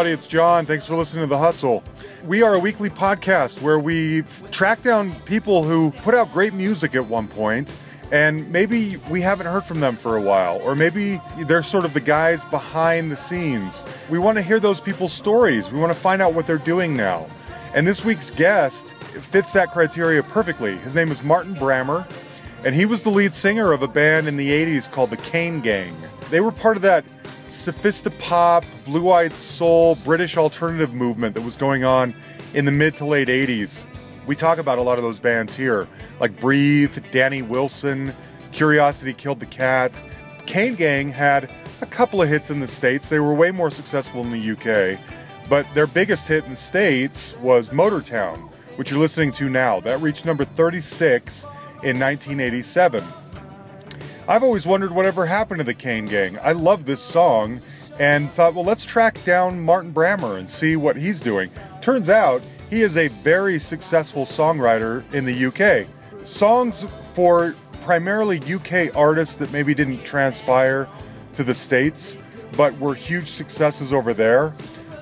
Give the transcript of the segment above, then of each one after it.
everybody, it's John. Thanks for listening to The Hustle. We are a weekly podcast where we track down people who put out great music at one point, and maybe we haven't heard from them for a while, or maybe they're sort of the guys behind the scenes. We want to hear those people's stories. We want to find out what they're doing now. And this week's guest fits that criteria perfectly. His name is Martin Brammer, and he was the lead singer of a band in the 80s called the Kane Gang. They were part of that sophisti-pop, blue eyed soul, British alternative movement that was going on in the mid to late 80s. We talk about a lot of those bands here, like Breathe, Danny Wilson, Curiosity Killed the Cat. Kane Gang had a couple of hits in the States. They were way more successful in the UK, but their biggest hit in the States was Motortown, which you're listening to now. That reached number 36 in 1987. I've always wondered whatever happened to the Kane Gang. I love this song and thought, well, let's track down Martin Brammer and see what he's doing. Turns out he is a very successful songwriter in the UK. Songs for primarily UK artists that maybe didn't transpire to the States, but were huge successes over there.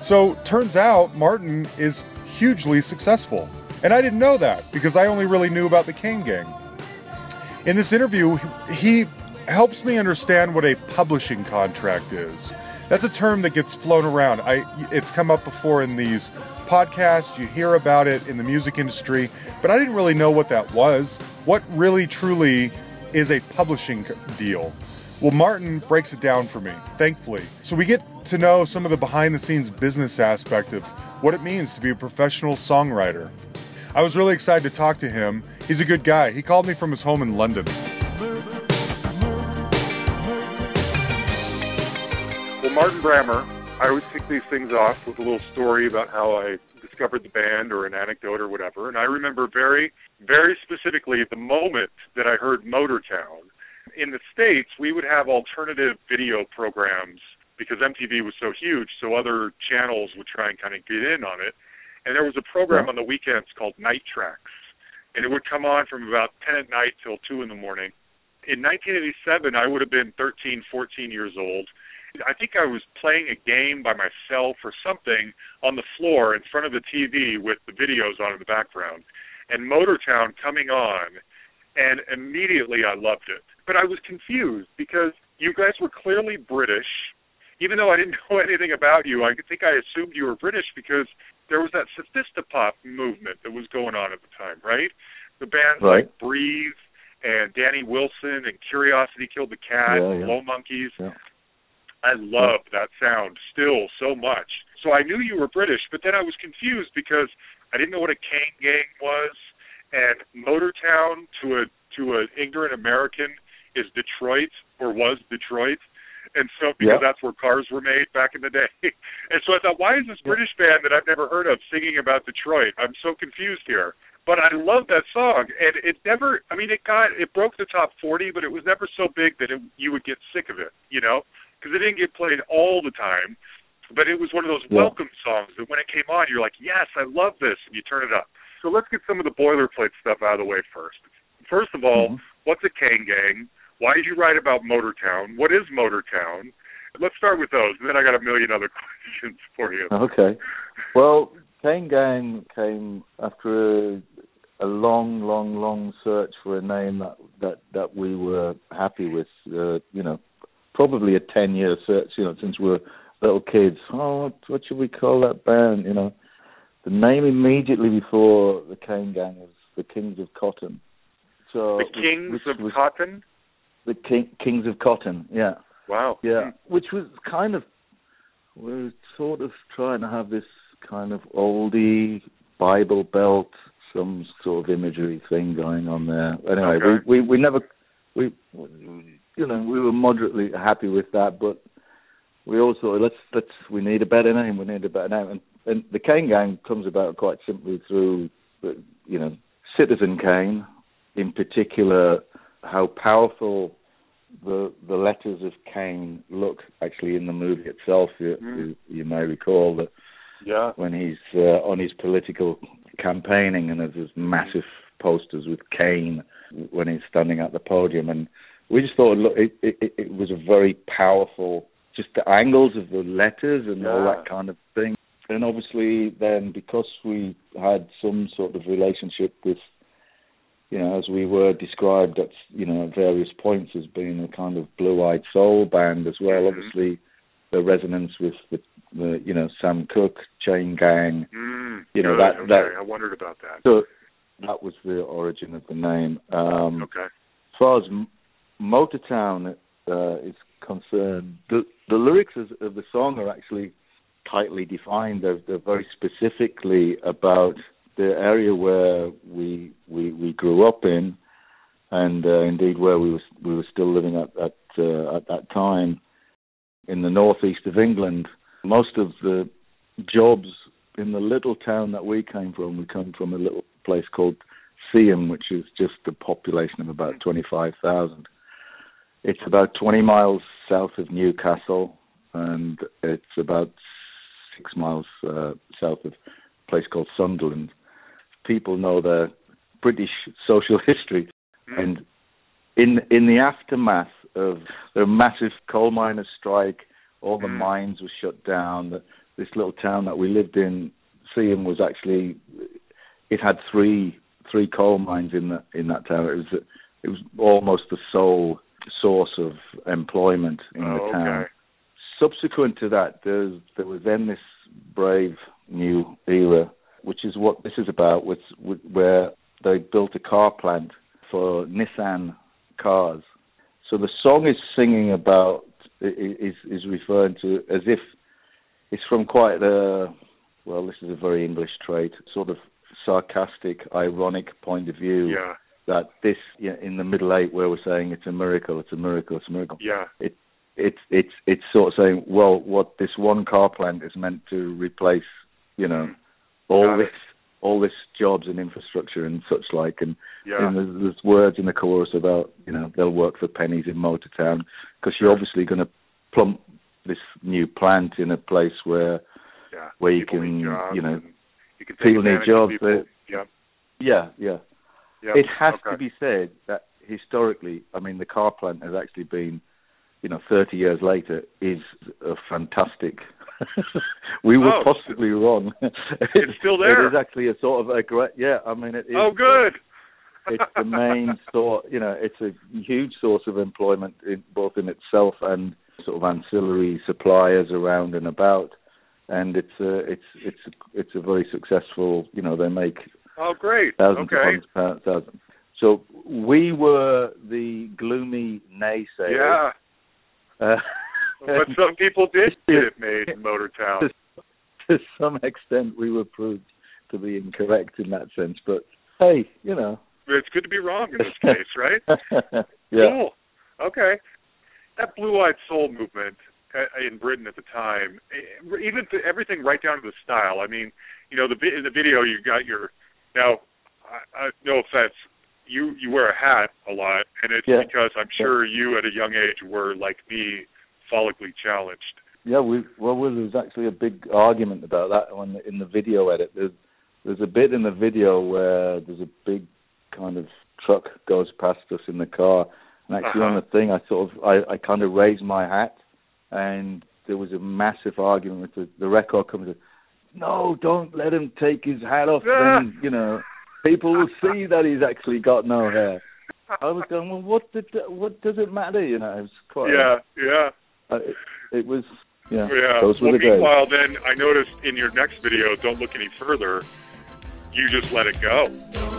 So turns out Martin is hugely successful. And I didn't know that because I only really knew about the Kane Gang. In this interview, he helps me understand what a publishing contract is. That's a term that gets flown around. I, it's come up before in these podcasts. You hear about it in the music industry, but I didn't really know what that was. What really, truly is a publishing deal? Well, Martin breaks it down for me, thankfully. So we get to know some of the behind the scenes business aspect of what it means to be a professional songwriter. I was really excited to talk to him. He's a good guy. He called me from his home in London. Martin Brammer. I always kick these things off with a little story about how I discovered the band or an anecdote or whatever. And I remember very, very specifically the moment that I heard Motortown. In the States, we would have alternative video programs because MTV was so huge, so other channels would try and kind of get in on it. And there was a program on the weekends called Night Tracks. And it would come on from about 10 at night till 2 in the morning. In 1987, I would have been 13, 14 years old I think I was playing a game by myself or something on the floor in front of the TV with the videos on in the background, and Motortown coming on, and immediately I loved it. But I was confused because you guys were clearly British. Even though I didn't know anything about you, I think I assumed you were British because there was that sophisti-pop movement that was going on at the time, right? The bands right. like Breathe and Danny Wilson and Curiosity Killed the Cat, yeah, yeah. Low Monkeys. Yeah. I love that sound still so much. So I knew you were British, but then I was confused because I didn't know what a Kane gang was, and Motortown to a to an ignorant American is Detroit or was Detroit, and so because yeah. that's where cars were made back in the day, and so I thought, why is this British band that I've never heard of singing about Detroit? I'm so confused here. But I love that song, and it never. I mean, it got it broke the top 40, but it was never so big that it, you would get sick of it. You know, because it didn't get played all the time, but it was one of those yeah. welcome songs that when it came on, you're like, yes, I love this, and you turn it up. So let's get some of the boilerplate stuff out of the way first. First of all, mm-hmm. what's a Kane Gang? Why did you write about Motortown? What is Motortown? Let's start with those, and then I got a million other questions for you. Okay. Well, Kane Gang came after a, a long, long, long search for a name that that that we were happy with. Uh, you know, probably a 10 year search, you know, since we were little kids. Oh, what, what should we call that band? You know, the name immediately before the Kane Gang was the Kings of Cotton. So the Kings which, of was, Cotton. The King, Kings of Cotton, yeah. Wow. Yeah, which was kind of we are sort of trying to have this kind of oldie Bible Belt, some sort of imagery thing going on there. Anyway, okay. we, we we never we you know, we were moderately happy with that, but we also let's let's we need a better name. We need a better name, and, and the Kane Gang comes about quite simply through, you know, Citizen Kane, in particular, how powerful the the letters of Kane look actually in the movie itself. You, mm. you, you may recall that yeah. when he's uh, on his political campaigning and there's this massive posters with Kane when he's standing at the podium and we just thought, it, it, it was a very powerful just the angles of the letters and all that kind of thing. And obviously, then because we had some sort of relationship with, you know, as we were described at you know at various points as being a kind of blue-eyed soul band as well. Mhm. Obviously, the resonance with the, the you know Sam Cooke, Chain Gang. Mm, You know, good, that- okay. that- I wondered about that. So that was the origin of the name. Um, Okay. as far as Motortown uh, is concerned, the the lyrics of, the song are actually tightly defined. They're, they're very specifically about the area where we we, we grew up in, and uh, indeed where we was we were still living at at, uh, at that time in the northeast of England. Most of the jobs in the little town that we came from, we come from a little place called Seaham, which is just a population of about 25,000. It's about 20 miles south of Newcastle, and it's about six miles uh, south of a place called Sunderland. People know their British social history, Mm. and in in the aftermath of the massive coal miners' strike, all the Mm. mines were shut down. The, this little town that we lived in, Seaham, was actually it had three three coal mines in that in that town. It was it was almost the sole source of employment in Oh, the town. okay. Subsequent to that, there's, there was then this brave new era, which is what this is about, which, where they built a car plant for Nissan cars. So the song is singing about is is referring to as if it's from quite a well, this is a very English trait, sort of sarcastic, ironic point of view Yeah. That this yeah, in the middle eight where we're saying it's a miracle, it's a miracle, it's a miracle. Yeah. It it's it's it's sort of saying, well, what this one car plant is meant to replace, you know, Mm. all Got it. this all this jobs and infrastructure and such like, and, Yeah. and there's, there's words in the chorus about you know they'll work for pennies in Motortown because you're obviously going to plump this new plant in a place where yeah. where you People can, you know, you can people need jobs, people. they- Yeah. yeah yeah Yeah. it has okay. to be said that historically, I mean, the car plant has actually been, you know, 30 years later, is a fantastic. we were Oh. possibly wrong. It's still there. It is actually a sort of a great. Yeah, I mean, it is. Oh, good. it's the main sort. You know, it's a huge source of employment in, both in itself and sort of ancillary suppliers around and about. And it's a, it's it's it's a very successful. You know, they make Oh, great. thousands okay. upon thousands. So we were the gloomy naysayers. Yeah. Uh, But some people did get it made in Motortown. to some extent, we were proved to be incorrect in that sense. But hey, you know. It's good to be wrong in this case, right? yeah. Cool. Okay. That blue-eyed soul movement uh, in Britain at the time, eh, even to everything right down to the style. I mean, you know, the in the video you got your now. I, I, no offense, you you wear a hat a lot, and it's Yeah. because I'm sure you at a young age were like me, follically challenged. Yeah, we well, well, there was actually a big argument about that when in the video edit. There's there's a bit in the video where there's a big kind of truck goes past us in the car, and actually on Uh-huh. the thing, I sort of I, I kind of raised my hat, and there was a massive argument with the, the record company. No, don't let him take his hat off. Then you know, people will see that he's actually got no hair. I was going, well, what did what does it matter? You know, it was quite. Yeah, yeah, uh, it, it was. Yeah, yeah. those were well, the days. meanwhile, then I noticed in your next video, "Don't Look Any Further," you just let it go.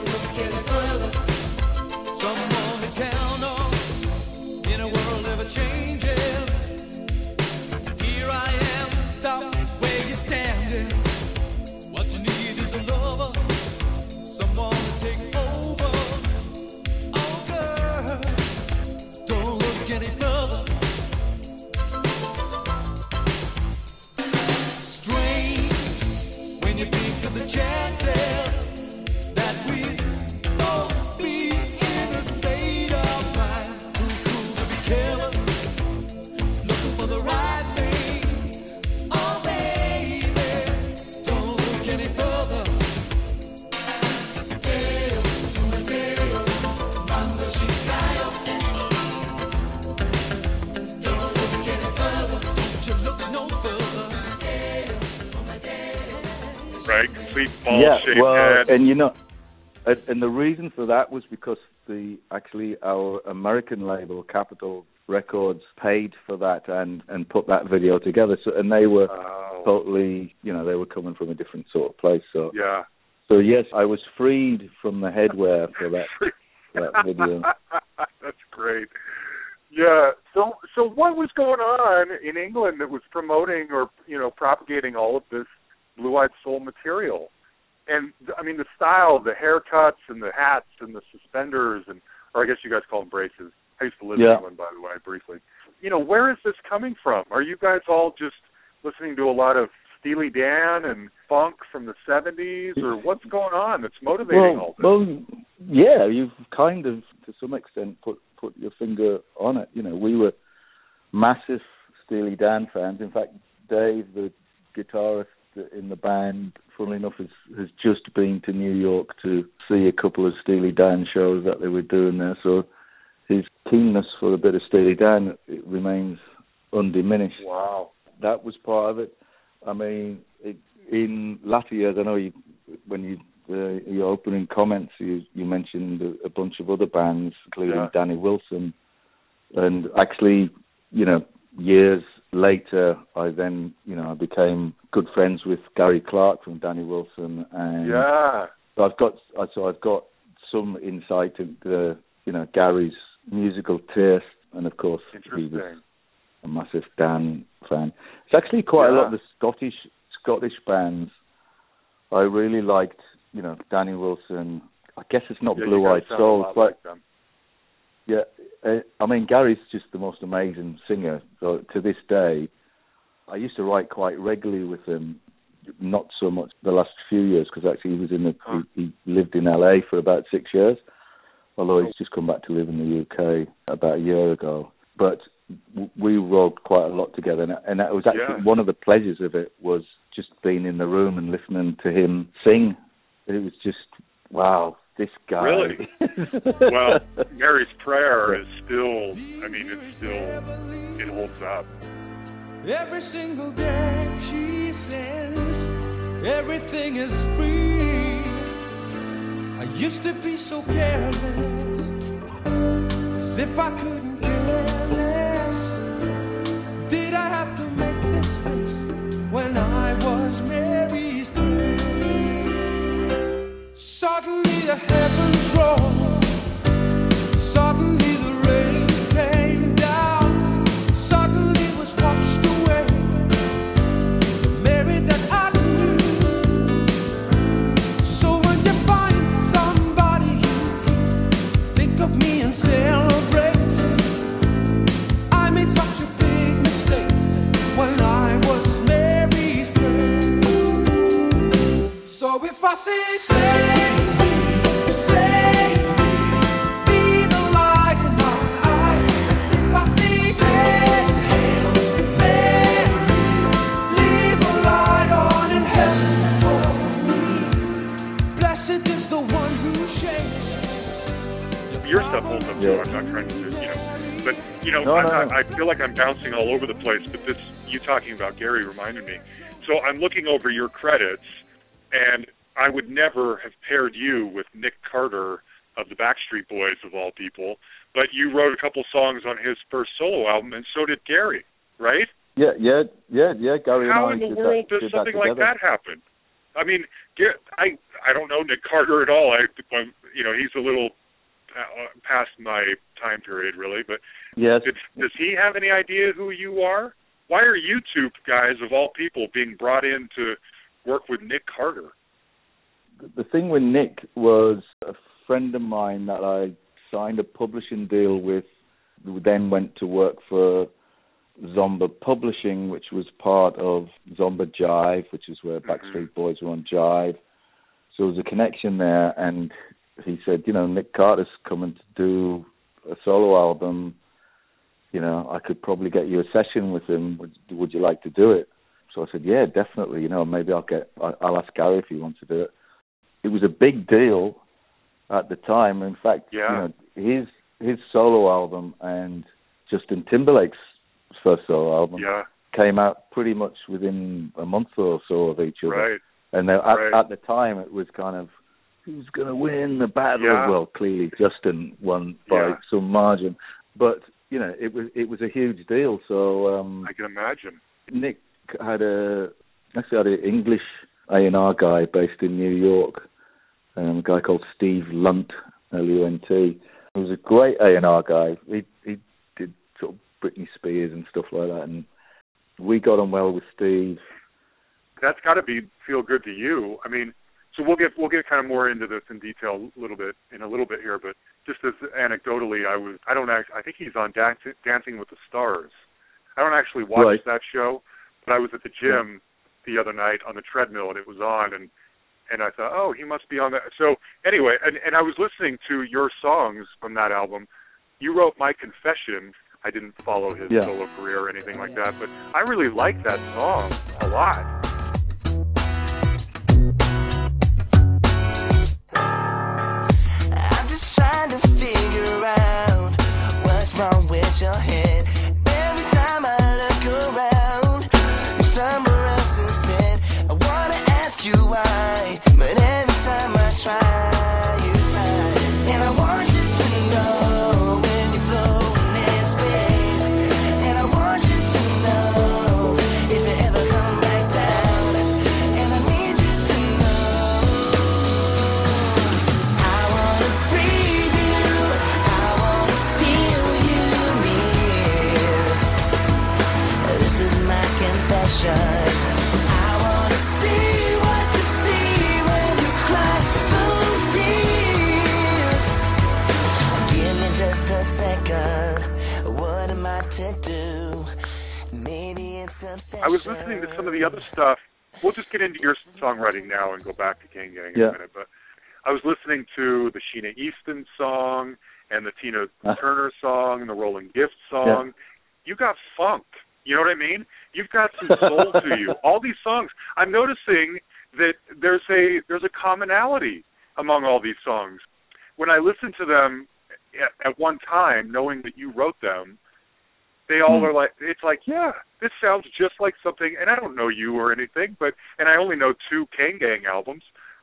Well, and you know, and, and the reason for that was because the actually our American label Capitol Records paid for that and and put that video together. So and they were totally, you know, they were coming from a different sort of place. So yeah. so yes, I was freed from the headwear for that that video. That's great. Yeah. So so what was going on in England that was promoting or you know propagating all of this blue eyed soul material? And I mean the style, the haircuts and the hats and the suspenders and or I guess you guys call them braces. I used to live in Yeah. England by the way, briefly. You know, where is this coming from? Are you guys all just listening to a lot of Steely Dan and funk from the seventies or what's going on that's motivating all this? well, yeah, you've kind of, to some extent, put put your finger on it. You know, we were massive Steely Dan fans. In fact, Dave, the guitarist in the band, funnily enough, has, has just been to New York to see a couple of Steely Dan shows that they were doing there. So his keenness for a bit of Steely Dan it remains undiminished Wow. that was part of it. I mean, it, in latter years, I know you when you uh, your opening comments, you you mentioned a, a bunch of other bands, including Yeah. Danny Wilson, and actually, you know, years later, I then you know I became good friends with Gary Clark from Danny Wilson, and Yeah. so I've got so I've got some insight into you know Gary's musical taste, and of course he was a massive Dan fan. It's actually quite a lot of the Scottish Scottish bands. I really liked, you know, Danny Wilson. I guess it's not Yeah, Blue Eyed Soul, but like yeah, uh, I mean Gary's just the most amazing singer. So to this day, I used to write quite regularly with him. Not so much the last few years because actually he was in the he, he lived in LA for about six years, although he's just come back to live in the UK about a year ago. But we wrote quite a lot together, and, and it was actually Yeah. one of the pleasures of it was just being in the room and listening to him sing. It was just wow, this guy. Really? Well, Mary's Prayer is still, I mean, it's still, it holds up. Every single day she sings, everything is free. I used to be so careless, as if I couldn't care less. Did I have to make this mess when I Suddenly the heavens rolled. Suddenly the rain came down. Suddenly was washed away. Mary that I knew. So when you find somebody who can think of me and celebrate, I made such a big mistake when I was Mary's prayer. So if I say Your stuff holds up too. I'm not trying to, you know, but you know, No, no, not, no. I feel like I'm bouncing all over the place. But this, you talking about Gary reminded me. So I'm looking over your credits, and I would never have paired you with Nick Carter of the Backstreet Boys of all people. But you wrote a couple songs on his first solo album, and so did Gary, right? Yeah, yeah, yeah, yeah. Gary How in the world that, does something that like that happen? I mean, I I don't know Nick Carter at all. I, you know, he's a little past my time period, really. But Yes, does, does he have any idea who you are? Why are you two guys of all people being brought in to work with Nick Carter? the thing with Nick was a friend of mine that I signed a publishing deal with, then went to work for Zomba Publishing, which was part of Zomba Jive, which is where mm-hmm. Backstreet Boys were on Jive. So there was a connection there, and he said, you know, Nick Carter's coming to do a solo album. You know, I could probably get you a session with him. Would, would you like to do it? So I said, yeah, definitely. You know, maybe I'll get. I- I'll ask Gary if he wants to do it. It was a big deal at the time. In fact, Yeah. you know, his his solo album and Justin Timberlake's first solo album Yeah, came out pretty much within a month or so of each other. right. And they, Right. at, at the time, it was kind of who's going to win the battle? Yeah. Well, clearly Justin won by Yeah. some margin, but you know, it was it was a huge deal. So um, I can imagine. Nick had a actually had an English A and R guy based in New York, um, a guy called Steve Lunt, L U N T. He was a great A and R guy. He he did sort of Britney Spears and stuff like that, and we got on well with Steve. That's got to be feel good to you. I mean, so we'll get we'll get kind of more into this in detail a little bit in a little bit here, but just as anecdotally, I was I don't act, I think he's on Dancing Dancing with the Stars. I don't actually watch Right. that show, but I was at the gym the other night on the treadmill and it was on and and I thought, oh, he must be on that. So anyway, and and I was listening to your songs from that album. You wrote My Confession. I didn't follow his Yeah. solo career or anything like that, but I really like that song a lot. Wrong with your head. Every time I look around, you're somewhere else instead. I wanna ask you why, but I was listening to some of the other stuff. We'll just get into your songwriting now and go back to Kane Gang in Yeah. a minute. But I was listening to the Sheena Easton song and the Tina Uh. Turner song and the Roland Gift song. You got funk. You know what I mean? You've got some soul to you. All these songs. I'm noticing that there's a there's a commonality among all these songs. When I listen to them at, at one time, knowing that you wrote them, they all Hmm. are like it's like yeah this sounds just like something and i don't know you or anything but and i only know two kane gang albums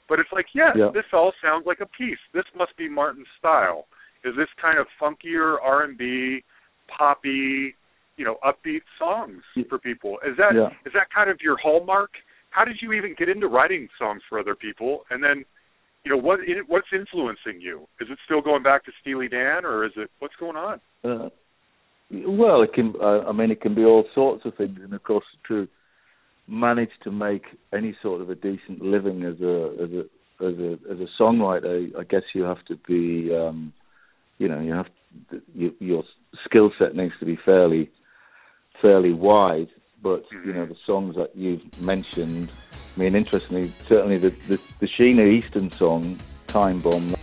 but it's like yeah, Yeah. this all sounds like a piece. This must be martin's style. Is this kind of funkier r and b poppy you know upbeat songs for people? Is that is Yeah. that kind of your hallmark? How did you even get into writing songs for other people? And then you know what what's influencing you? Is it still going back to steely dan or is it what's going on? Uh, well, it can. Uh, I mean, it can be all sorts of things, and of course, to manage to make any sort of a decent living as a as a as a as a songwriter, I guess you have to be, um, you know, you have you, your skill set needs to be fairly fairly wide. But you know, the songs that you've mentioned. I mean, interestingly, certainly the the, the Sheena Easton song, "Time Bomb."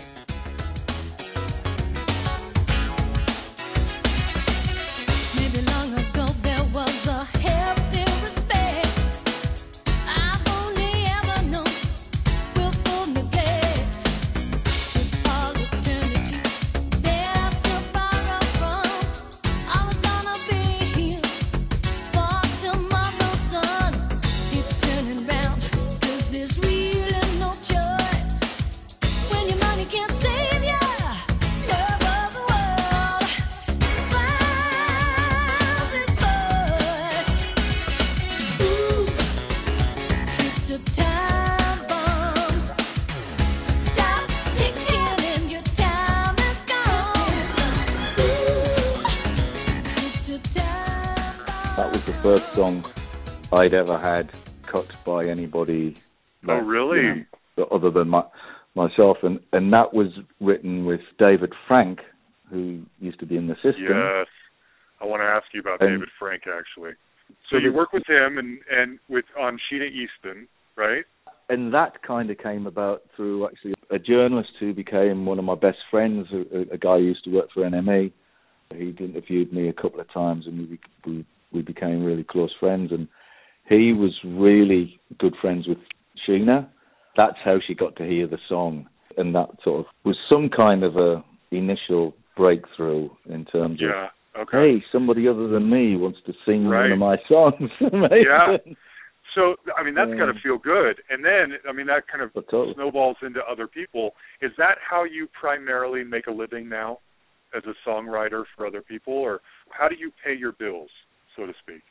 First song I'd ever had cut by anybody. Oh, really? you know, other than my, myself, and and that was written with David Frank, who used to be in the system. Yes. I want to ask you about And- David Frank actually. So So you work with him and and with on Sheena Easton, right? and that kind of came about through actually a journalist who became one of my best friends, a, a guy who used to work for NME. He'd interviewed me a couple of times, and we we we became really close friends. And he was really good friends with Sheena. That's how she got to hear the song, and that sort of was some kind of a initial breakthrough in terms of Okay. hey, somebody other than me wants to sing Right. one of my songs. Yeah. So I mean that's Um, got to feel good, and then I mean that kind of totally. snowballs into other people. Is that how you primarily make a living now, as a songwriter for other people, or how do you pay your bills, so to speak?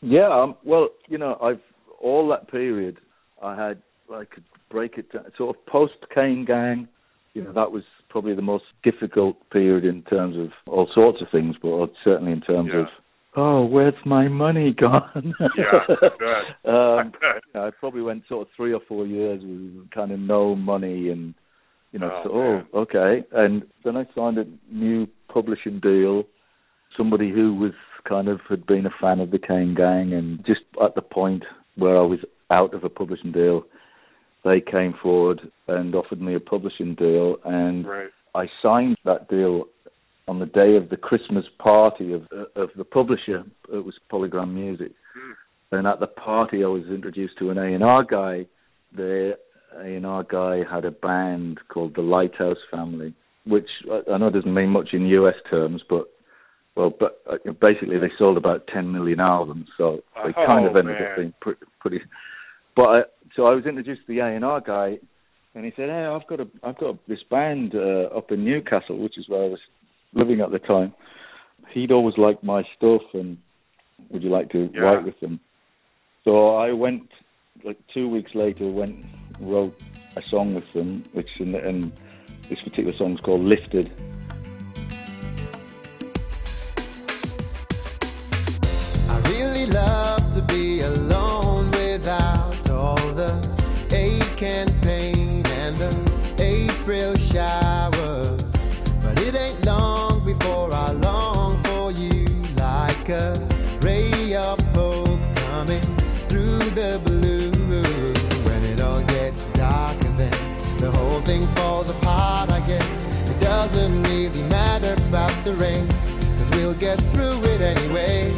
Yeah, um, well, you know, I've all that period I had I could break it down, sort of post Kane Gang. You know, that was probably the most difficult period in terms of all sorts of things, but certainly in terms Yeah. of oh, where's my money gone? Yeah, I um. I probably went sort of three or four years with kind of no money and you know, Oh, so, oh, okay. And then I signed a new publishing deal. Somebody who was kind of had been a fan of the Kane Gang, and just at the point where I was out of a publishing deal, they came forward and offered me a publishing deal, and Right. I signed that deal on the day of the Christmas party of of the publisher. It was Polygram Music, Hmm. and at the party, I was introduced to an A and R guy. The A and R guy had a band called the Lighthouse Family, which I know doesn't mean much in U.S. terms, but well, but uh, basically they sold about 10 million albums, so they Oh, kind of ended man. up being pretty. pretty but I, so I was introduced to the A and R guy, and he said, "Hey, I've got a I've got this band uh, up in Newcastle, which is where I was living at the time. He'd always liked my stuff, and would you like to Yeah. write with them?" So I went like two weeks later, went wrote a song with them, which and, and this particular song's called "Lifted." Love to be alone without all the pain and the April showers. But it ain't long before I long for you like a ray of hope coming through the blue. When it all gets darker, then the whole thing falls apart, I guess. It doesn't really matter about the rain, cause we'll get through it anyway.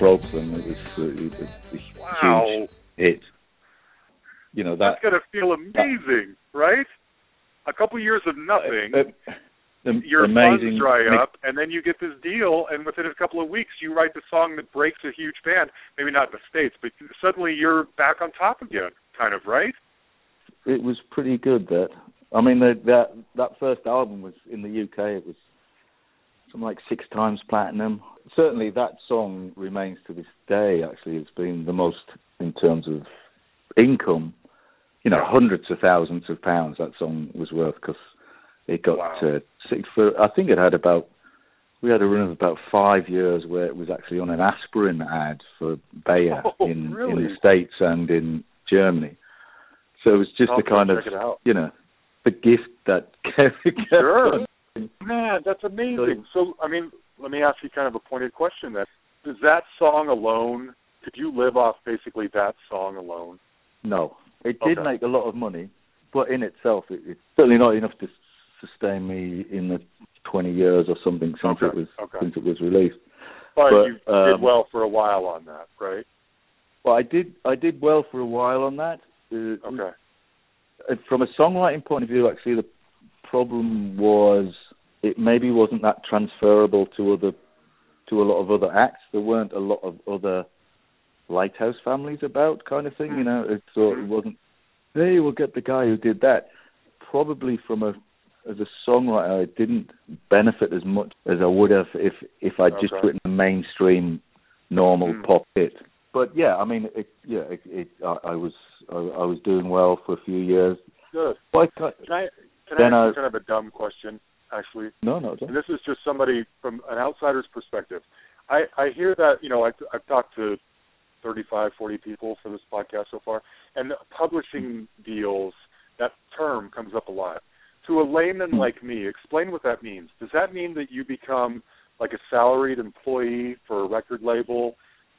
broke them. It was uh, it was a Wow. huge hit. You know that That's got to feel amazing, right? A couple years of nothing. uh, the your amazing funds dry up, and then you get this deal, and within a couple of weeks, you write the song that breaks a huge band. Maybe not in the states, but suddenly you're back on top again, kind of, right? It was pretty good. That I mean, the, that that first album was in the UK. It was something like six times platinum. Certainly, that song remains to this day. Actually, it's been the most in terms of income. You know, hundreds of thousands of pounds that song was worth because it got Wow. uh, six for. I think it had about. We had a run of about five years where it was actually on an aspirin ad for Bayer Oh, in in the states and in Germany. So it was just I'll the kind of check it out. you know the gift that kept Sure. Man, that's amazing. So, I mean, let me ask you kind of a pointed question then. Does that song alone, could you live off basically that song alone? No, it did Okay. make a lot of money, but in itself, it, it's certainly not enough to sustain me in the 20 years or something since Okay, it was okay. since it was released. But, But, you did um, well for a while on that, right? Well, I did I did well for a while on that. Uh, Okay. From a songwriting point of view, actually, the problem was it maybe wasn't that transferable to other to a lot of other acts. There weren't a lot of other lighthouse families about, kind of thing. You know, it, so it wasn't. Hey, we'll get the guy who did that. Probably from a as a songwriter, I didn't benefit as much as I would have if if I'd just written a mainstream, normal Hmm. pop hit. But yeah, I mean, it, yeah, it, it, I, I was I, I was doing well for a few years. Good. I, Can I, can Then I ask kind of a dumb question, actually? no, no, and this is just somebody from an outsider's perspective. I, I hear that, you know, I, I've talked to 35, 40 people for this podcast so far, and publishing deals, that term comes up a lot. To a layman Hmm. like me, explain what that means. Does that mean that you become like a salaried employee for a record label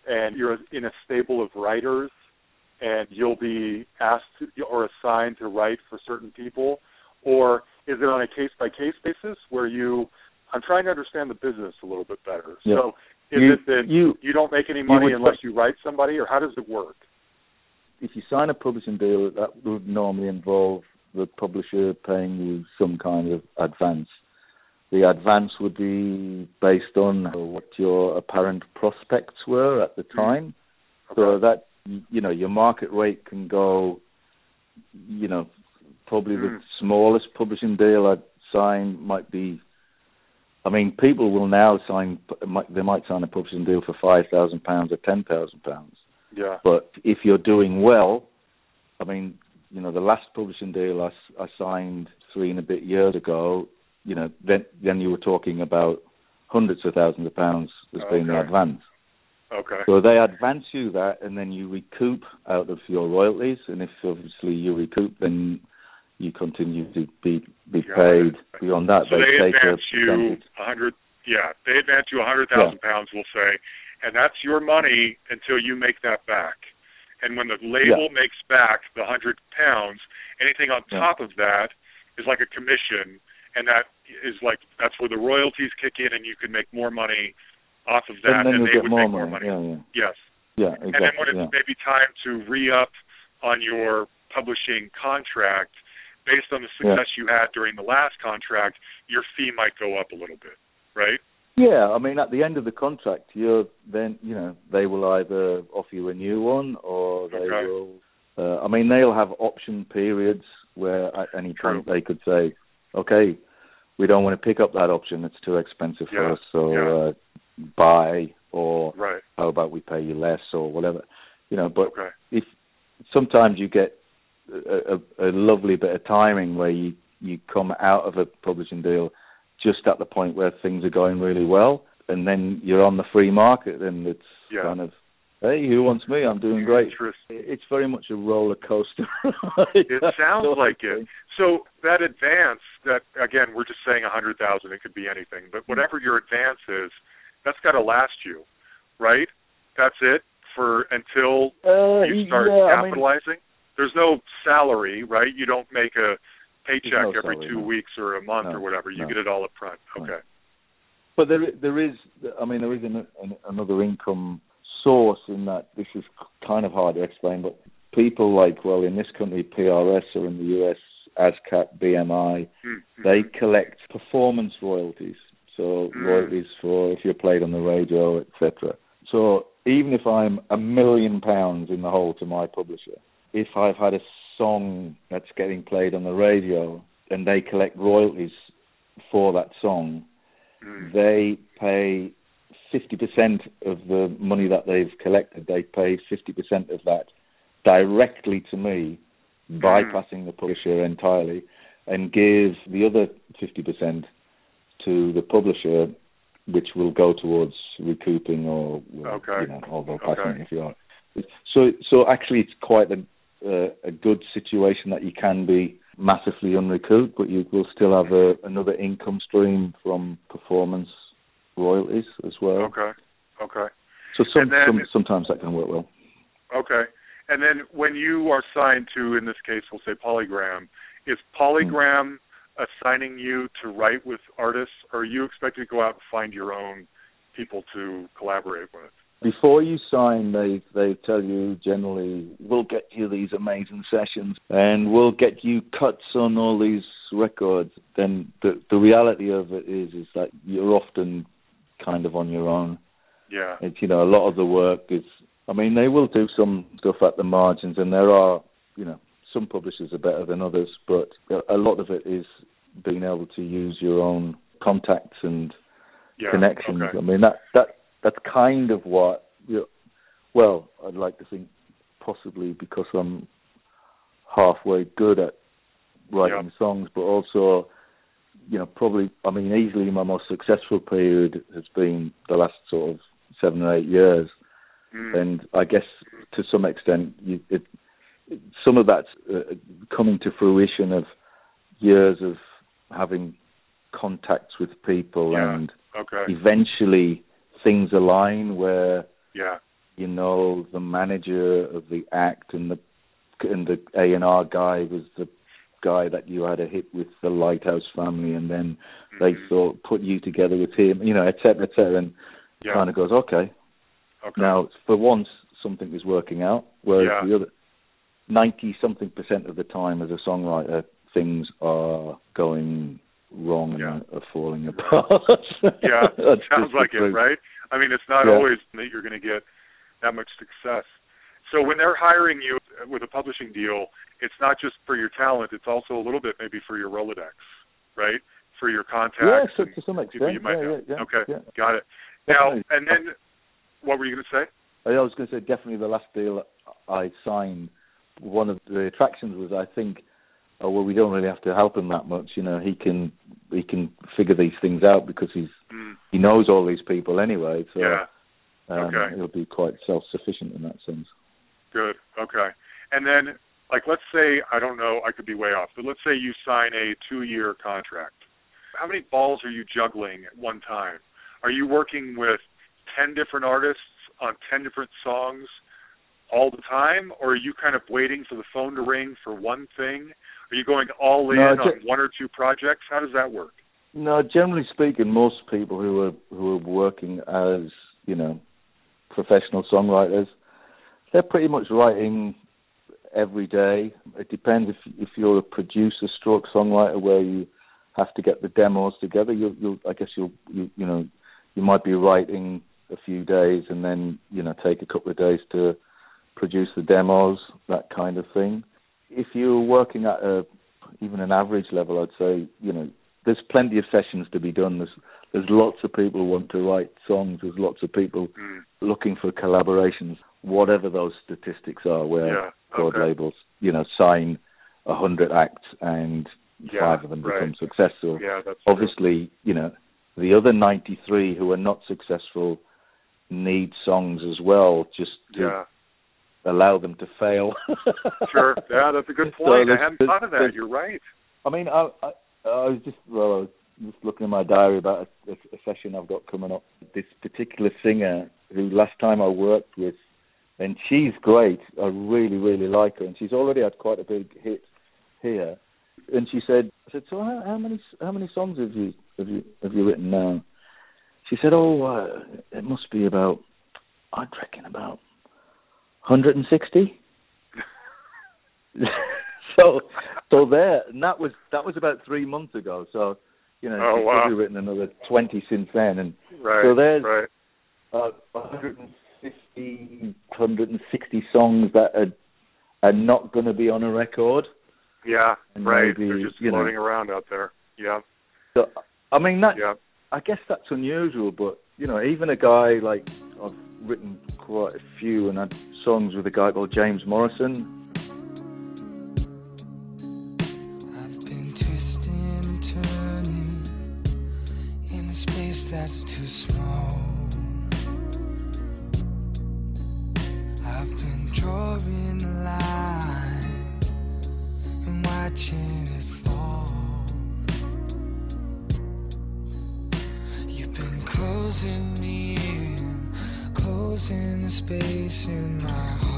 and you're in a stable of writers, and you'll be asked to, or assigned to write for certain people, or is it on a case by case basis where you? I'm trying to understand the business a little bit better. Yeah. So, is You- it that you- you don't make any money would- unless you write somebody, or how does it work? if you sign a publishing deal, that would normally involve the publisher paying you some kind of advance. The advance would be based on what your apparent prospects were at the mm-hmm. time. So that you know your market rate can go, you know, probably the Mm. smallest publishing deal I'd sign might be. I mean, people will now sign. They might sign a publishing deal for five thousand pounds or ten thousand pounds. Yeah. But if you're doing well, I mean, you know, the last publishing deal I signed three and a bit years ago, you know, then then you were talking about hundreds of thousands of pounds as being the advance. Okay. So they advance you that, and then you recoup out of your royalties. And if obviously you recoup, then you continue to be be Got paid beyond that. So they take advance you a hundred. Yeah, they advance you a hundred thousand pounds. We'll say, and that's your money until you make that back. And when the label makes back the hundred pounds, anything on Yeah. top of that is like a commission, and that is like that's where the royalties kick in, and you can make more money off of that, and then and you they get would more make more money. money. Yeah, Yes. yeah, yeah, And then when it's yeah. maybe time to re-up on your publishing contract, based on the Yeah. success you had during the last contract, your fee might go up a little bit, right? Yeah, I mean, at the end of the contract, you're then you know they will either offer you a new one or they Okay. will. Uh, I mean, they'll have option periods where at any point they could say, "Okay, we don't want to pick up that option; it's too expensive for us, so yeah. uh, buy." Or Right. how about we pay you less or whatever, you know. But Okay. if sometimes you get a, a, a lovely bit of timing where you you come out of a publishing deal just at the point where things are going really well, and then you're on the free market, and it's Yeah. kind of, hey, who wants me? I'm doing great. It's very much a roller coaster. It sounds like it. So that advance, that again, we're just saying a hundred thousand. It could be anything, but whatever your advance is, that's got to last you, right? That's it for until Uh, you start yeah, I mean, capitalizing. There's no salary, right? You don't make a paycheck no every salary, two no. weeks or a month No, or whatever. You no. get it all up front. Okay. But there, there is, I mean, there is an, an, another income source in that. This is kind of hard to explain, but people like, well, in this country, PRS or in the US, ASCAP, BMI, Mm-hmm. they collect performance royalties. So Mm. royalties for if you're played on the radio, etc. So even if I'm a million pounds in the hole to my publisher, if I've had a song that's getting played on the radio and they collect royalties for that song, Mm. they pay 50% of the money that they've collected, they pay 50% of that directly to me, bypassing the publisher entirely, and give the other 50% to the publisher, which will go towards recouping or, well, Okay. you know, or bypassing Okay. if you are. So, so actually, it's quite a, a good situation that you can be massively unrecouped, but you will still have a, another income stream from performance royalties as well. Okay. Okay. So some, some sometimes that can work well. Okay. And then when you are signed to, in this case, we'll say Polygram, is Polygram assigning you to write with artists, or are you expected to go out and find your own people to collaborate with? Before you sign, they they tell you generally we'll get you these amazing sessions and we'll get you cuts on all these records. Then the the reality of it is is that you're often kind of on your own. Yeah. It's you know a lot of the work is. I mean, they will do some stuff at the margins, and there are you know some publishers are better than others, but a lot of it is being able to use your own contacts and Yeah. connections. Okay. I mean that that that's kind of what. You know, well, I'd like to think possibly because I'm halfway good at writing songs, but also, you know, probably. I mean, easily my most successful period has been the last sort of seven or eight years, Mm. and I guess to some extent, you, it, it, some of that's uh, coming to fruition of years of having contacts with people Yeah. and Okay. eventually things align where Yeah. you know the manager of the act and the and the A and R guy was the guy that you had a hit with the Lighthouse Family, and then they Mhm. thought put you together with him, you know, et cetera, et cetera, and Yeah. kind of goes, okay, Okay. now for once something is working out, whereas Yeah. the other ninety something percent of the time as a songwriter, things are going wrong Yeah. and are falling apart. Yeah, sounds like it, right? I mean, it's not Yeah. always that you're going to get that much success. So when they're hiring you with a publishing deal, it's not just for your talent; it's also a little bit maybe for your Rolodex, right? For your contacts. Yeah, so to some extent. you might yeah, know. yeah, okay, got it. Now, Definitely. and then, what were you going to say? I was going to say definitely the last deal I signed. One of the attractions was I think, oh well, we don't really have to help him that much. You know, he can he can figure these things out because he's Mm, he knows all these people anyway. So yeah, um, okay. he'll be quite self sufficient in that sense. good. Okay, and then, like, let's say I don't know, I could be way off, but let's say you sign a two-year contract. How many balls are you juggling at one time? Are you working with ten different artists on ten different songs all the time, or are you kind of waiting for the phone to ring for one thing? Are you going all in No, on one or two projects? How does that work? No, generally speaking, most people who are who are working as you know professional songwriters, they're pretty much writing every day. It depends if if you're a producer stroke songwriter where you have to get the demos together. You'll, you'll I guess you'll you, you know you might be writing a few days and then you know take a couple of days to produce the demos, that kind of thing. If you're working at a even an average level, I'd say you know there's plenty of sessions to be done. There's there's lots of people who want to write songs. There's lots of people Mm, looking for collaborations, whatever those statistics are, where yeah. record Okay. labels, you know, sign a hundred acts and Yeah, five of them right. become successful. Yeah, that's true. Obviously, you know, the other ninety three who are not successful need songs as well, just to Yeah. Allow them to fail. Sure. Yeah, that's a good So point. I hadn't thought of that. You're right. I mean, I, I, I was just well, I was just looking in my diary about a, a, a session I've got coming up. This particular singer who last time I worked with, and she's great. I really, really like her, and she's already had quite a big hit here. And she said, "I said, so how, how many how many songs have you have you have you written now?" She said, "Oh, uh, it must be about, I'd reckon about 160." so so there and that was that was about three months ago so you know Oh, wow. probably written another 20 since then and Right. So there's- right. uh, 150 160 songs that are are not going to be on a record Yeah. and right. maybe, They're just you know- floating around out there. Yeah. so i mean that Yeah. i guess that's unusual but you know even a guy like written quite a few and had songs with a guy called james morrison I've been twisting and turning in a space that's too small. I've been drawing the line and watching it fall. You've been closing me closing the space in my heart.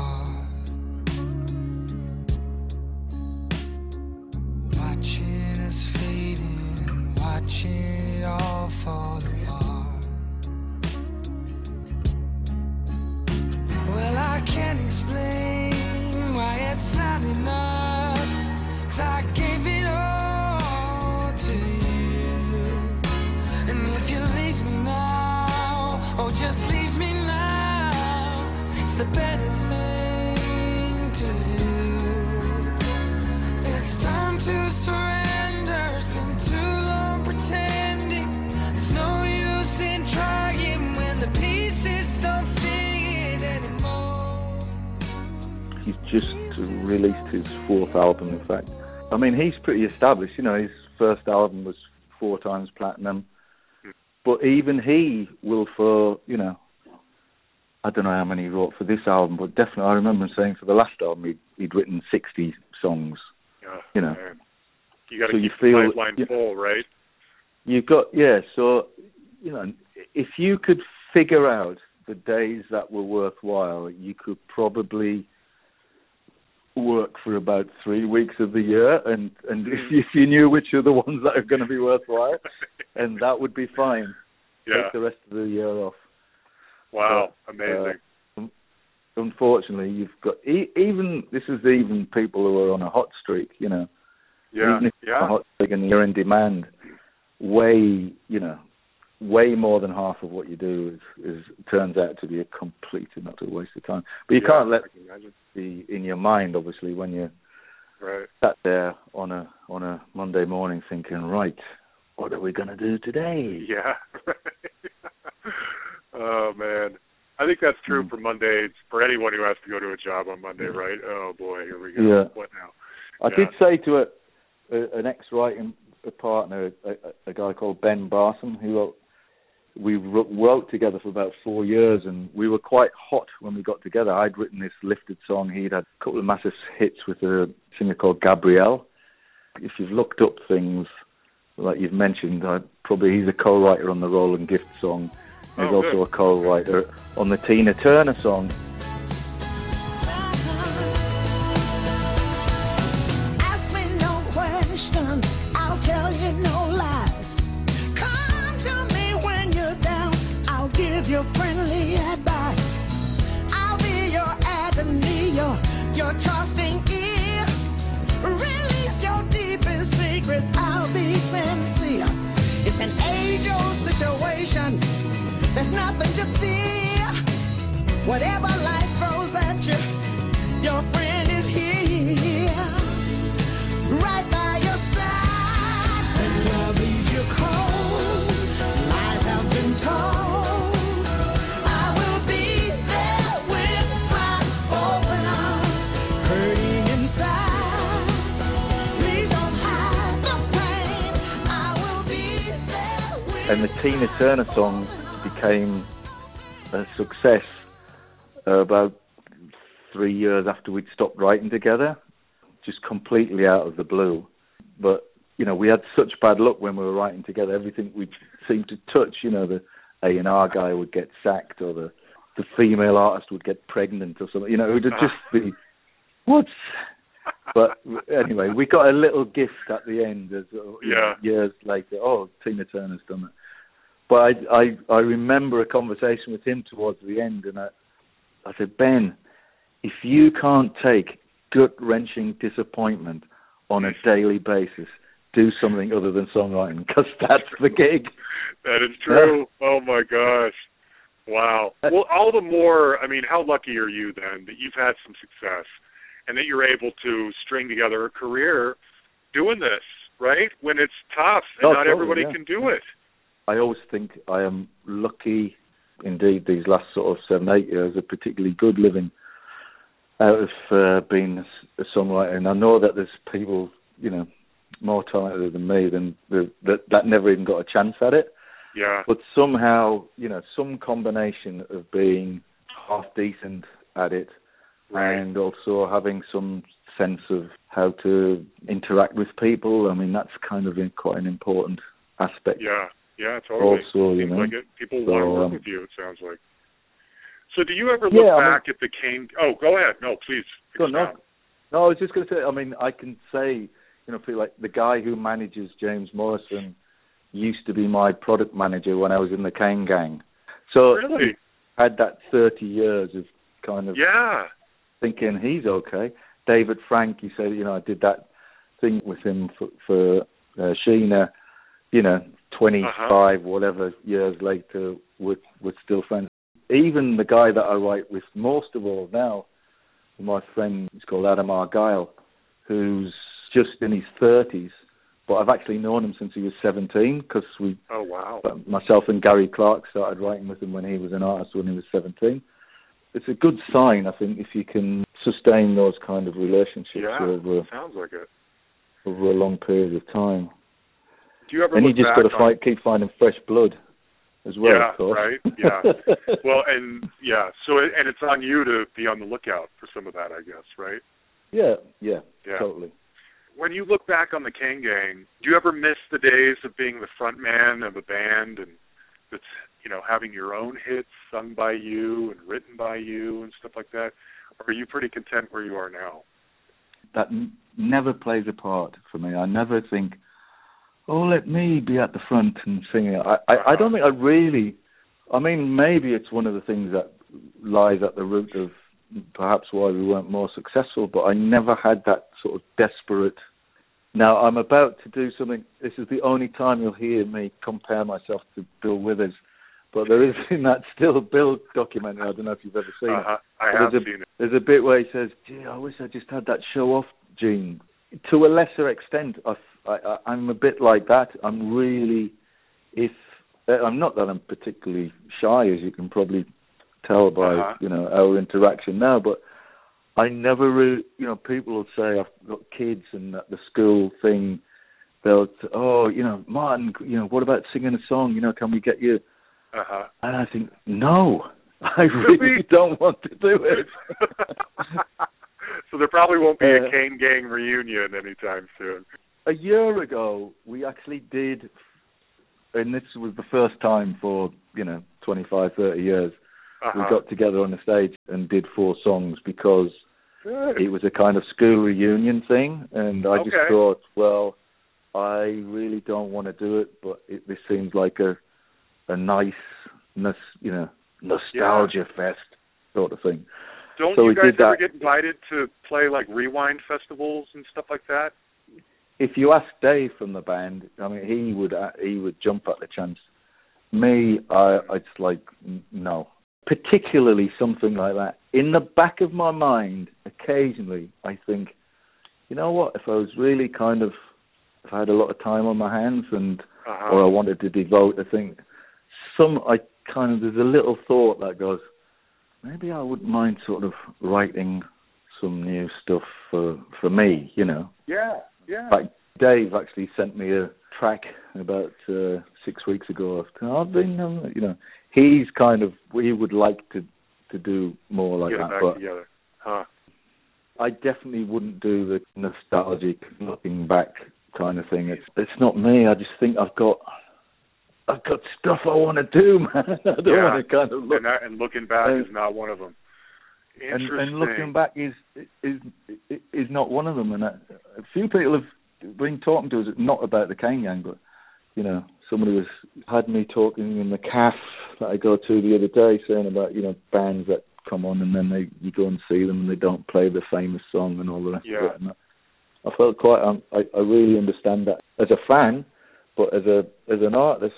I mean he's pretty established you know his first album was four times platinum but even he will for you know i don't know how many he wrote for this album but definitely i remember him saying for the last album he'd, he'd written 60 songs. You know. man. You got to So keep you the feel- pipeline you- full, right? You've got yeah. So you know, if you could figure out the days that were worthwhile, you could probably work for about three weeks of the year, and and if hmm. you, if you knew which are the ones that are going to be worthwhile, and that would be fine. yeah. Take the rest of the year off. Wow. but, uh, Amazing. Unfortunately, you've got e- even this is even people who are on a hot streak. You know, yeah. even if you're on a Yeah. hot streak and you're in demand, way you know, way more than half of what you do is is turns out to be a complete and utter waste of time. But you Yeah, can't let I can imagine. the in your mind, obviously, when you're Right. sat there on a on a Monday morning thinking, right, what are we going to do today? Yeah. oh man. I think that's true Mm. for Mondays for anyone who has to go to a job on Monday, right? Oh boy, here we go. Yeah. What now? I Yeah. did say to a, a an ex-writing partner, a, a, a guy called Ben Barson, who wrote, we wrote, together for about four years, and we were quite hot when we got together. I'd written this lifted song. He'd had a couple of massive hits with a singer called Gabrielle. If you've looked up things like you've mentioned, uh, probably he's a co-writer on the Roland Gift song. He's Oh, also a co-writer on the Tina Turner song. Nothing to fear. Whatever life throws at you, your friend is here. Right by your side. Love leaves you cold, lies have been told. I will be there with my open arms, hurting inside. Please don't hide the pain. I will be there and the Tina Turner song became a success about three years after we'd stopped writing together, just completely out of the blue. But you know, we had such bad luck when we were writing together. Everything we seemed to touch, you know, the A and R guy would get sacked, or the the female artist would get pregnant, or something. You know, it would just be what. But anyway, we got a little gift at the end, as uh, Yeah. years later. Oh, Tina Turner's done it. But I, I I remember a conversation with him towards the end, and I I said, Ben, if you can't take gut wrenching disappointment on a daily basis, do something other than songwriting, because that's the gig. That is true. Oh my gosh. Wow. Uh, well, all the more, I mean, how lucky are you then that you've had some success and that you're able to string together a career doing this, right? When it's tough and Oh, not totally, everybody yeah. can do it. I always think I am lucky. Indeed, these last sort of seven, eight years are particularly good living out of uh, being a songwriter. And I know that there's people, you know, more talented than me than the, that that never even got a chance at it. Yeah. But somehow, you know, some combination of being half decent at it Right. and also having some sense of how to interact with people. I mean, that's kind of quite an important aspect. Yeah. Yeah, totally. Also, you Seems know, like it. People so, want to work um, with you, it sounds like. So do you ever look Yeah, I mean- back at the Kane oh, go ahead. No, please. Go no. No, I was just going to say. I mean, I can say, you know, feel like the guy who manages James Morrison used to be my product manager when I was in the Kane Gang. So Really? I had that thirty years of kind of Yeah. thinking he's okay. David Frank, you said, you know, I did that thing with him for, for uh, Sheena. You know, twenty five uh-huh. whatever years later, we're we're still friends. Even the guy that I write with most of all now, my friend, is called Adam Argyle, who's just in his thirties, but I've actually known him since he was seventeen because we Oh wow. Uh, myself and Gary Clark started writing with him when he was an artist when he was 17. It's a good sign, I think, if you can sustain those kind of relationships Yeah. over Sounds like it. over a long period of time. Do you ever And you look just got to fight, keep finding fresh blood as well. Yeah, of course. right. Yeah. well, and yeah, so it, and it's on you to be on the lookout for some of that, I guess, right? yeah, yeah, Yeah. totally. When you look back on the Kane Gang, do you ever miss the days of being the front man of a band and that's you know, having your own hits sung by you and written by you and stuff like that? Or are you pretty content where you are now? that n- never plays a part for me. I never think, oh, let me be at the front and sing it. I, I, I don't think I really. I mean, maybe it's one of the things that lies at the root of perhaps why we weren't more successful. But I never had that sort of desperate. Now I'm about to do something. This is the only time you'll hear me compare myself to Bill Withers. But there is in that still Bill documentary. I don't know if you've ever seen it. Uh-huh. I have there's a, seen it. There's a bit where he says, "Gee, I wish I just had that show off gene." To a lesser extent, I, I, I'm a bit like that. I'm really, if uh, I'm not that I'm particularly shy, as you can probably tell by Uh-huh. you know our interaction now, but I never, really, you know, people will say I've got kids and the school thing. They'll, oh, you know, Martin, you know, what about singing a song? You know, can we get you? Uh-huh. And I think, no, I really don't want to do it. so there probably won't be a Uh, Kane Gang reunion anytime soon. a year ago, we actually did, and this was the first time for, you know, 25, 30 years, Uh-huh. we got together on the stage and did four songs because Good. it was a kind of school reunion thing. And I just thought, well, I really don't want to do it, but it, this seems like a a nice, you know, nostalgia fest sort of thing. Don't so you guys ever that. get invited to play like rewind festivals and stuff like that? if you ask Dave from the band, I mean, he would uh, he would jump at the chance. Me, I it's like no, particularly something like that. In the back of my mind, occasionally I think, you know what? If I was really kind of, if I had a lot of time on my hands and Uh-huh. or I wanted to devote, I think some I kind of there's a little thought that goes, maybe I wouldn't mind sort of writing some new stuff for for me, you know. yeah, yeah. Fact, Dave actually sent me a track about uh, six weeks ago. I've been, um, you know, he's kind of he would like to to do more like Get that, but together. Huh. I definitely wouldn't do the nostalgic looking back kind of thing. It's it's not me. I just think I've got I've got stuff I want to do, man. I don't Yeah. want to kind of look and, that, and looking back Uh, is not one of them. and, and looking back is is is not one of them. And a, a few people have been talking to us not about the Gang, but you know, somebody was had me talking in the calf that I go to the other day, saying about you know bands that come on and then they you go and see them and they don't play the famous song and all the rest Yeah. of it. And I felt quite um, I I really understand that as a fan, but as a as an artist,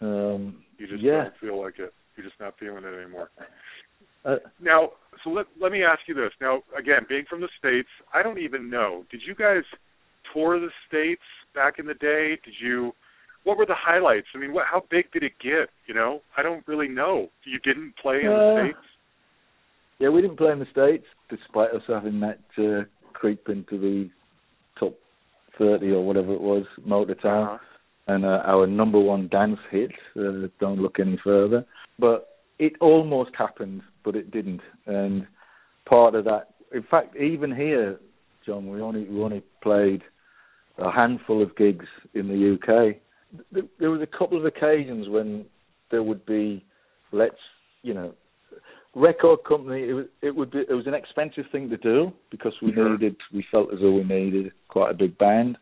um, you just yeah. don't feel like it. You're just not feeling it anymore. Uh, Now, so let let me ask you this. Now, again, being from the states, I don't even know. Did you guys tour the states back in the day? Did you? What were the highlights? I mean, what? How big did it get? You know, I don't really know. You didn't play in the Uh, states. Yeah, we didn't play in the States, despite us having that uh, creep into the 30 or whatever it was, Motortown, Uh-huh. and uh, our number one dance hit, uh, Don't Look Any Further. But it almost happened, but it didn't. And part of that, in fact, even here, John, we only we only played a handful of gigs in the UK. There, there was a couple of occasions when there would be, let's, you know, record company. It was it would be it was an expensive thing to do because we Sure. needed we felt as though we needed quite a big band.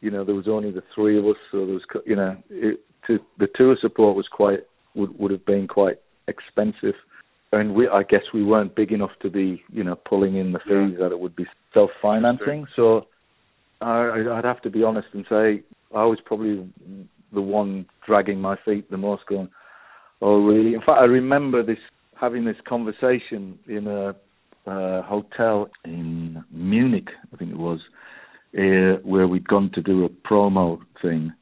You know, there was only the three of us, so there was you know it, to, the tour support was quite would would have been quite expensive, and we I guess we weren't big enough to be you know pulling in the Yeah. fees that it would be self financing. So I, I'd have to be honest and say I was probably the one dragging my feet the most, going, "Oh, really?" In fact, I remember this having this conversation in a, uh hotel in Munich, I think it was, uh, where we'd gone to do a promo thing,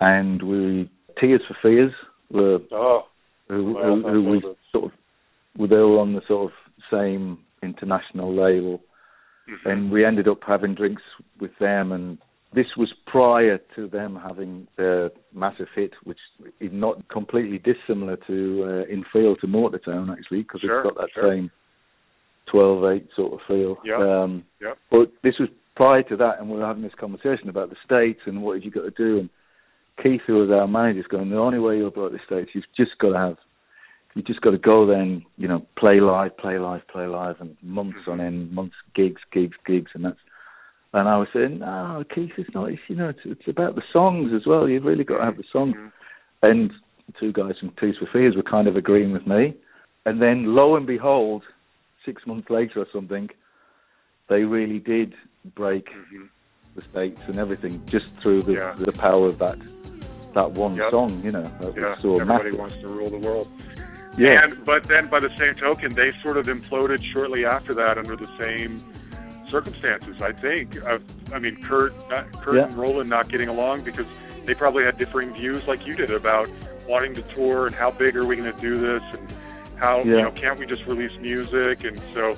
and we Tears for Fears were Oh, who, who, who we sort of they were on the sort of same international label, mhm. and we ended up having drinks with them and this was prior to them having their massive hit which is not completely dissimilar to uh, in feel to Motortown actually because Sure, it's got that sure. same 12-8 sort of feel Yep, um yep. but this was prior to that and we were having this conversation about the states and what have you got to do and Keith, who was our manager, is going, the only way you'll blow at the States, you've just got to have, you just got to go there and, you know, play live, play live, play live, and months on end, months, gigs, gigs, gigs, and that's, and I was saying, no, Keith, it's not, it's, you know, it's, it's about the songs as well. You've really got to have the songs. Mm-hmm. And two guys from Tears for Fears were kind of agreeing with me. And then, lo and behold, six months later or something, they really did break mm-hmm. the states and everything just through the, Yeah. the power of that that one Yep. song. You know, that Yeah, was so everybody massive. wants to rule the world. Yeah, And but then by the same token, they sort of imploded shortly after that under the same circumstances. I think. Uh, I mean, Curt, uh, Curt Yeah. and Roland not getting along because they probably had differing views, like you did, about wanting to tour and how big are we going to do this and how you know can't we just release music and so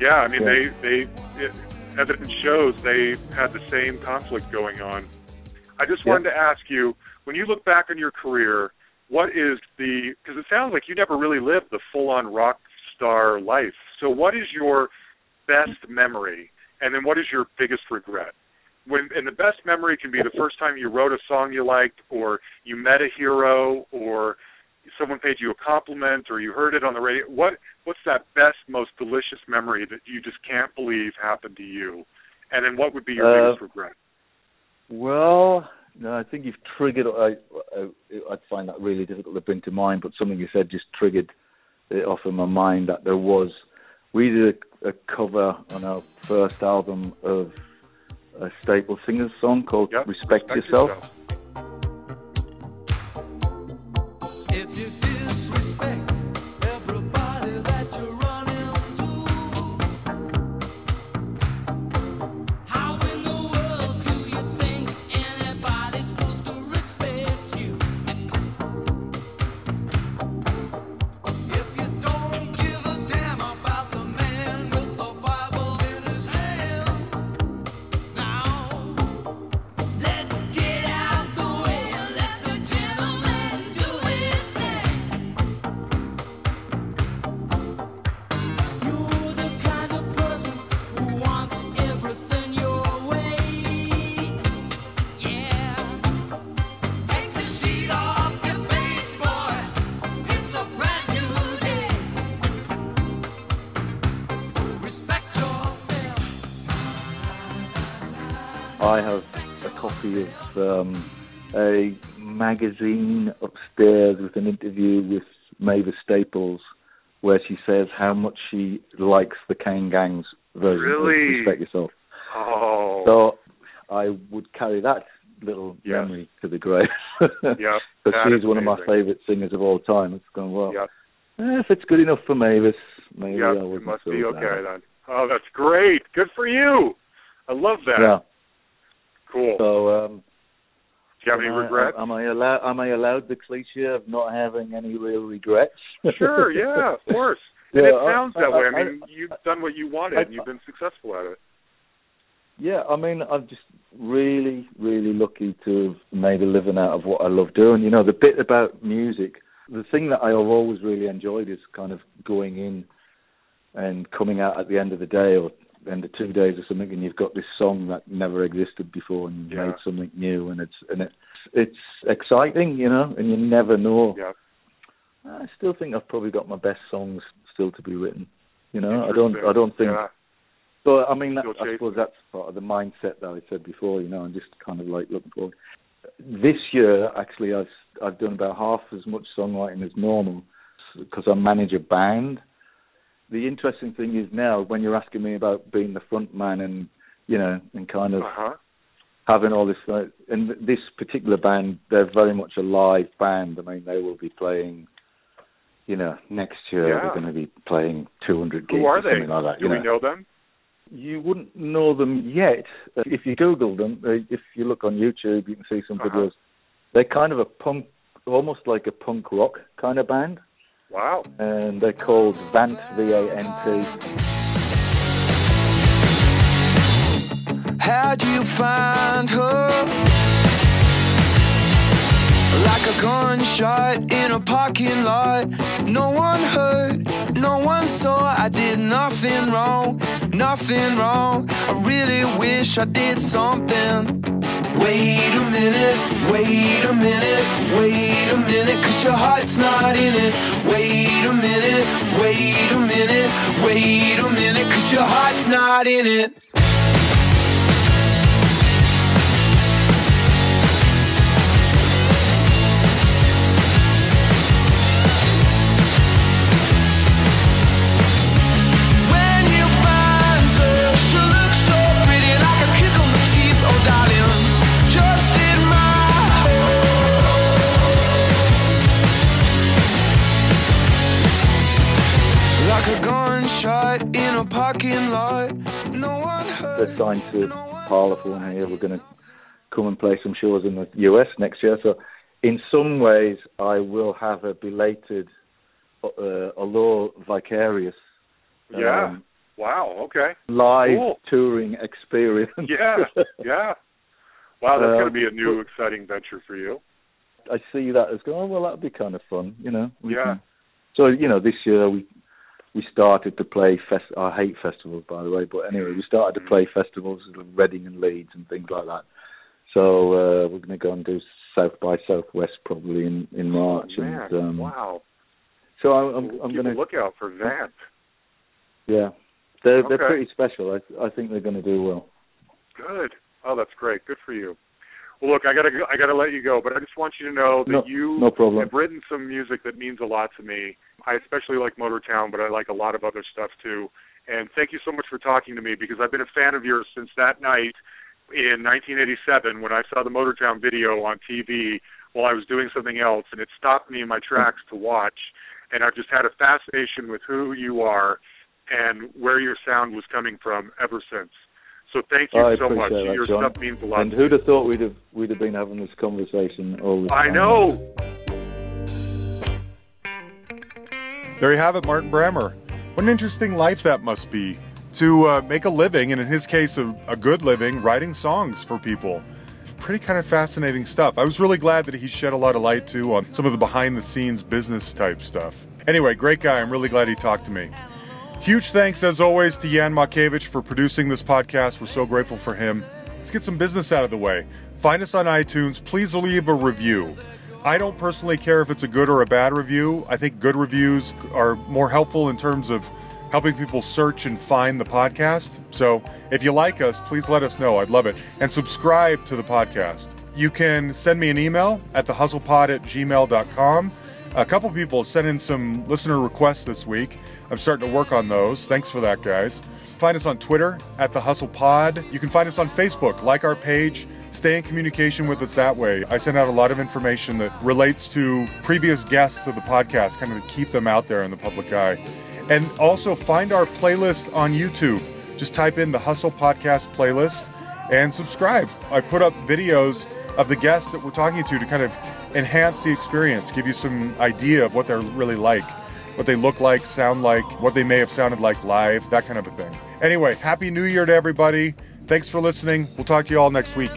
yeah. I mean, Yeah. they they it, evidence shows they had the same conflict going on. I just Yeah. wanted to ask you, when you look back on your career, what is the because it sounds like you never really lived the full-on rock star life. So, what is your best memory, and then what is your biggest regret? When and the best memory can be the first time you wrote a song you liked, or you met a hero, or someone paid you a compliment, or you heard it on the radio. What what's that best, most delicious memory that you just can't believe happened to you? And then what would be your Uh, biggest regret? Well, no, I think you've triggered. I, I, I'd find that really difficult to bring to mind, but something you said just triggered it off in my mind that there was. We did a, cover on our first album of a Staple Singers song called Yep, "Respect, Yourself." If um, a magazine upstairs with an interview with Mavis Staples, where she says how much she likes the Kane Gang's version Really? of Respect Yourself. Oh, So I would carry that little Yes. memory to the grave. yeah. Because she's one of my favourite singers of all time. It's going, well, eh, if it's good enough for Mavis, maybe I it wouldn't must be okay then. Oh, that's great. Good for you. I love that. Yeah. Cool. So, um, Do you have any am I- regrets? Am I allowed? Am I allowed the cliche of not having any real regrets? sure, yeah, of course. And Yeah, it I- sounds that way. I I- mean, you've done what you wanted, I- and you've been successful at it. Yeah, I mean, I'm just really, really lucky to have made a living out of what I love doing. You know, the bit about music, the thing that I have always really enjoyed is kind of going in and coming out at the end of the day or end of two days or something, and you've got this song that never existed before, and you've Yeah. made something new, and it's and it's it's exciting, you know, and you never know. Yeah. I still think I've probably got my best songs still to be written. You know, I don't, I don't think Yeah. but I mean, that, I suppose that's part of the mindset that I said before. You know, I'm just kind of like looking forward. This year, actually, I've I've done about half as much songwriting as normal because I manage a band. The interesting thing is now, when you're asking me about being the front man and you know, and kind of Uh huh. having all this, uh, and this particular band, they're very much a live band. I mean, they will be playing. You know, next year Yeah. they're going to be playing 200 gigs Who are or they? something like that. Do you we know? know them? You wouldn't know them yet. Uh, If you Google them, uh, if you look on YouTube, you can see some Uh-huh. videos. They're kind of a punk, almost like a punk rock kind of band, Wow. and they're called Vant V A N T. How'd you find her? Like a gunshot in a parking lot. No one heard, no one saw. I did nothing wrong, nothing wrong. I really wish I did something. Wait a minute, wait a minute, wait a minute, cause your heart's not in it. Wait a minute, wait a minute, wait a minute, cause your heart's not in it. A parking lot. No one heard. They're signed to Parlophone here. We're going to come and play some shows in the US next year. So, in some ways, I will have a belated, uh, although vicarious, Yeah. um, Wow. Okay. live Cool. touring experience. Yeah. Yeah. Wow, that's Um, going to be a new exciting venture for you. I see that as going. Oh, well, that'd be kind of fun, you know. We Yeah. can- So you know, this year we we started to play fest. I hate festivals, by the way, but anyway, we started Mm. to play festivals in Reading and Leeds and things like that. So uh, we're going to go and do South by Southwest probably in in March, Oh, and um, wow. so I'm I'm, I'm keep going a to lookout for that. yeah. They're they're pretty special. I I think they're going to do well. Good. Oh, that's great. Good for you. Well, look, I gotta go, I gotta let you go, but I just want you to know that No- you no problem. have written some music that means a lot to me. I especially like Motortown, but I like a lot of other stuff too. And thank you so much for talking to me because I've been a fan of yours since that night in 1987 when I saw the Motortown video on TV while I was doing something else, and it stopped me in my tracks to watch. And I've just had a fascination with who you are and where your sound was coming from ever since. So thank you I so much. that, Your John. stuff means a lot. And who'd have thought we'd have we'd have been having this conversation all the I know. There you have it, Martin Brammer. What an interesting life that must be to uh, make a living, and in his case, a, a good living, writing songs for people. Pretty kind of fascinating stuff. I was really glad that he shed a lot of light too on some of the behind the scenes business type stuff. Anyway, great guy. I'm really glad he talked to me. Huge thanks, as always, to Jan Makevich for producing this podcast. We're so grateful for him. Let's get some business out of the way. Find us on iTunes. Please leave a review. I don't personally care if it's a good or a bad review. I think good reviews are more helpful in terms of helping people search and find the podcast. So if you like us, please let us know. I'd love it. And subscribe to the podcast. You can send me an email at thehustlepod at gmail.com. A couple people sent in some listener requests this week. I'm starting to work on those. Thanks for that, guys. Find us on Twitter at The Hustle Pod. You can find us on Facebook. Like our page. Stay in communication with us that way. I send out a lot of information that relates to previous guests of the podcast, kind of to keep them out there in the public eye. And also find our playlist on YouTube. Just type in the Hustle Podcast playlist and subscribe. I put up videos of the guests that we're talking to to kind of enhance the experience, give you some idea of what they're really like, what they look like, sound like, what they may have sounded like live, that kind of a thing. Anyway, Happy New Year to everybody. Thanks for listening. We'll talk to you all next week.